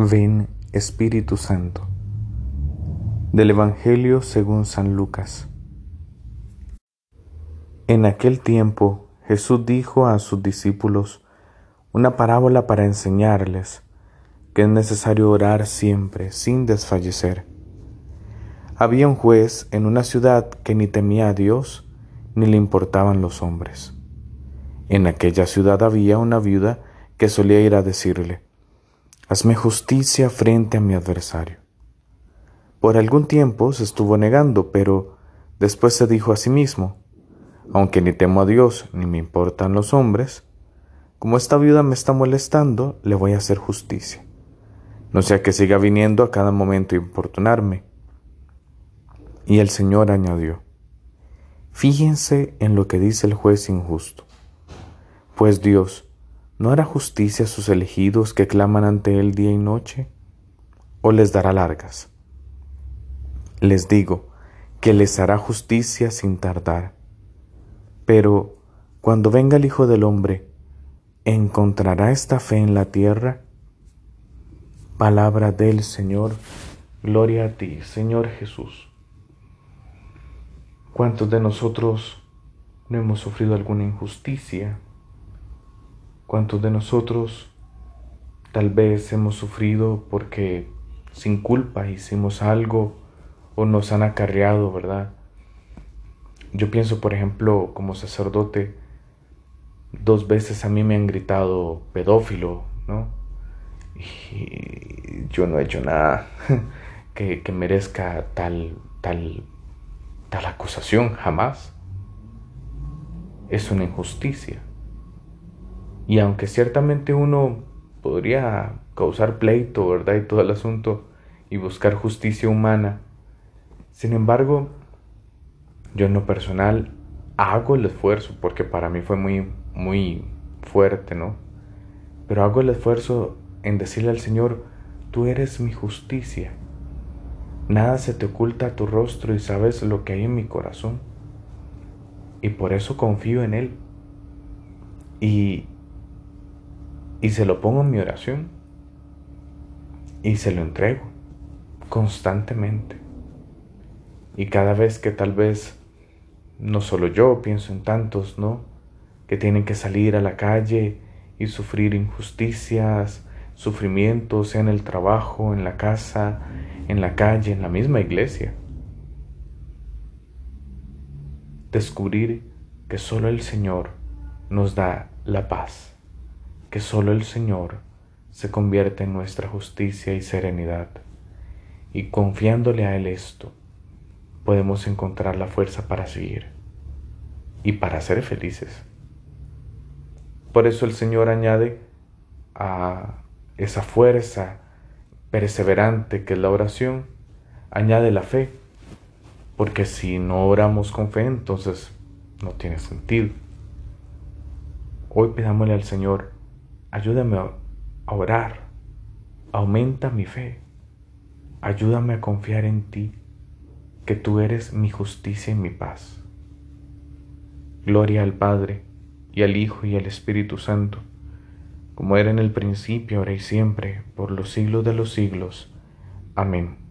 Ven Espíritu Santo. Del Evangelio según San Lucas. En aquel tiempo Jesús dijo a sus discípulos una parábola para enseñarles que es necesario orar siempre sin desfallecer. Había un juez en una ciudad que ni temía a Dios ni le importaban los hombres. En aquella ciudad había una viuda que solía ir a decirle, Hazme justicia frente a mi adversario. Por algún tiempo se estuvo negando, pero después se dijo a sí mismo, aunque ni temo a Dios ni me importan los hombres, como esta viuda me está molestando, le voy a hacer justicia, no sea que siga viniendo a cada momento a importunarme. Y el Señor añadió, Fíjense en lo que dice el juez injusto, pues Dios ¿No hará justicia a sus elegidos que claman ante él día y noche? ¿O les dará largas? Les digo que les hará justicia sin tardar. Pero cuando venga el Hijo del Hombre, ¿encontrará esta fe en la tierra? Palabra del Señor, gloria a ti, Señor Jesús. ¿Cuántos de nosotros no hemos sufrido alguna injusticia? ¿Cuántos de nosotros tal vez hemos sufrido porque sin culpa hicimos algo o nos han acarreado, verdad? Yo pienso, por ejemplo, como sacerdote, dos veces a mí me han gritado pedófilo, ¿no? Y yo no he hecho nada que, que merezca tal, tal, tal acusación, jamás. Es una injusticia. Y aunque ciertamente uno podría causar pleito, ¿verdad? Y todo el asunto y buscar justicia humana, sin embargo, yo en lo personal hago el esfuerzo, porque para mí fue muy, muy fuerte, ¿no? Pero hago el esfuerzo en decirle al Señor, tú eres mi justicia. Nada se te oculta a tu rostro y sabes lo que hay en mi corazón. Y por eso confío en Él. Y y se lo pongo en mi oración y se lo entrego constantemente. Y cada vez que tal vez, no solo yo, pienso en tantos, ¿no? Que tienen que salir a la calle y sufrir injusticias, sufrimientos, en el trabajo, en la casa, en la calle, en la misma iglesia. Descubrir que solo el Señor nos da la paz que solo el Señor se convierte en nuestra justicia y serenidad, y confiándole a Él esto, podemos encontrar la fuerza para seguir y para ser felices. Por eso el Señor añade a esa fuerza perseverante que es la oración, añade la fe, porque si no oramos con fe, entonces no tiene sentido. Hoy pidámosle al Señor Ayúdame a orar. Aumenta mi fe. Ayúdame a confiar en ti, que tú eres mi justicia y mi paz. Gloria al Padre, y al Hijo, y al Espíritu Santo, como era en el principio, ahora y siempre, por los siglos de los siglos. Amén.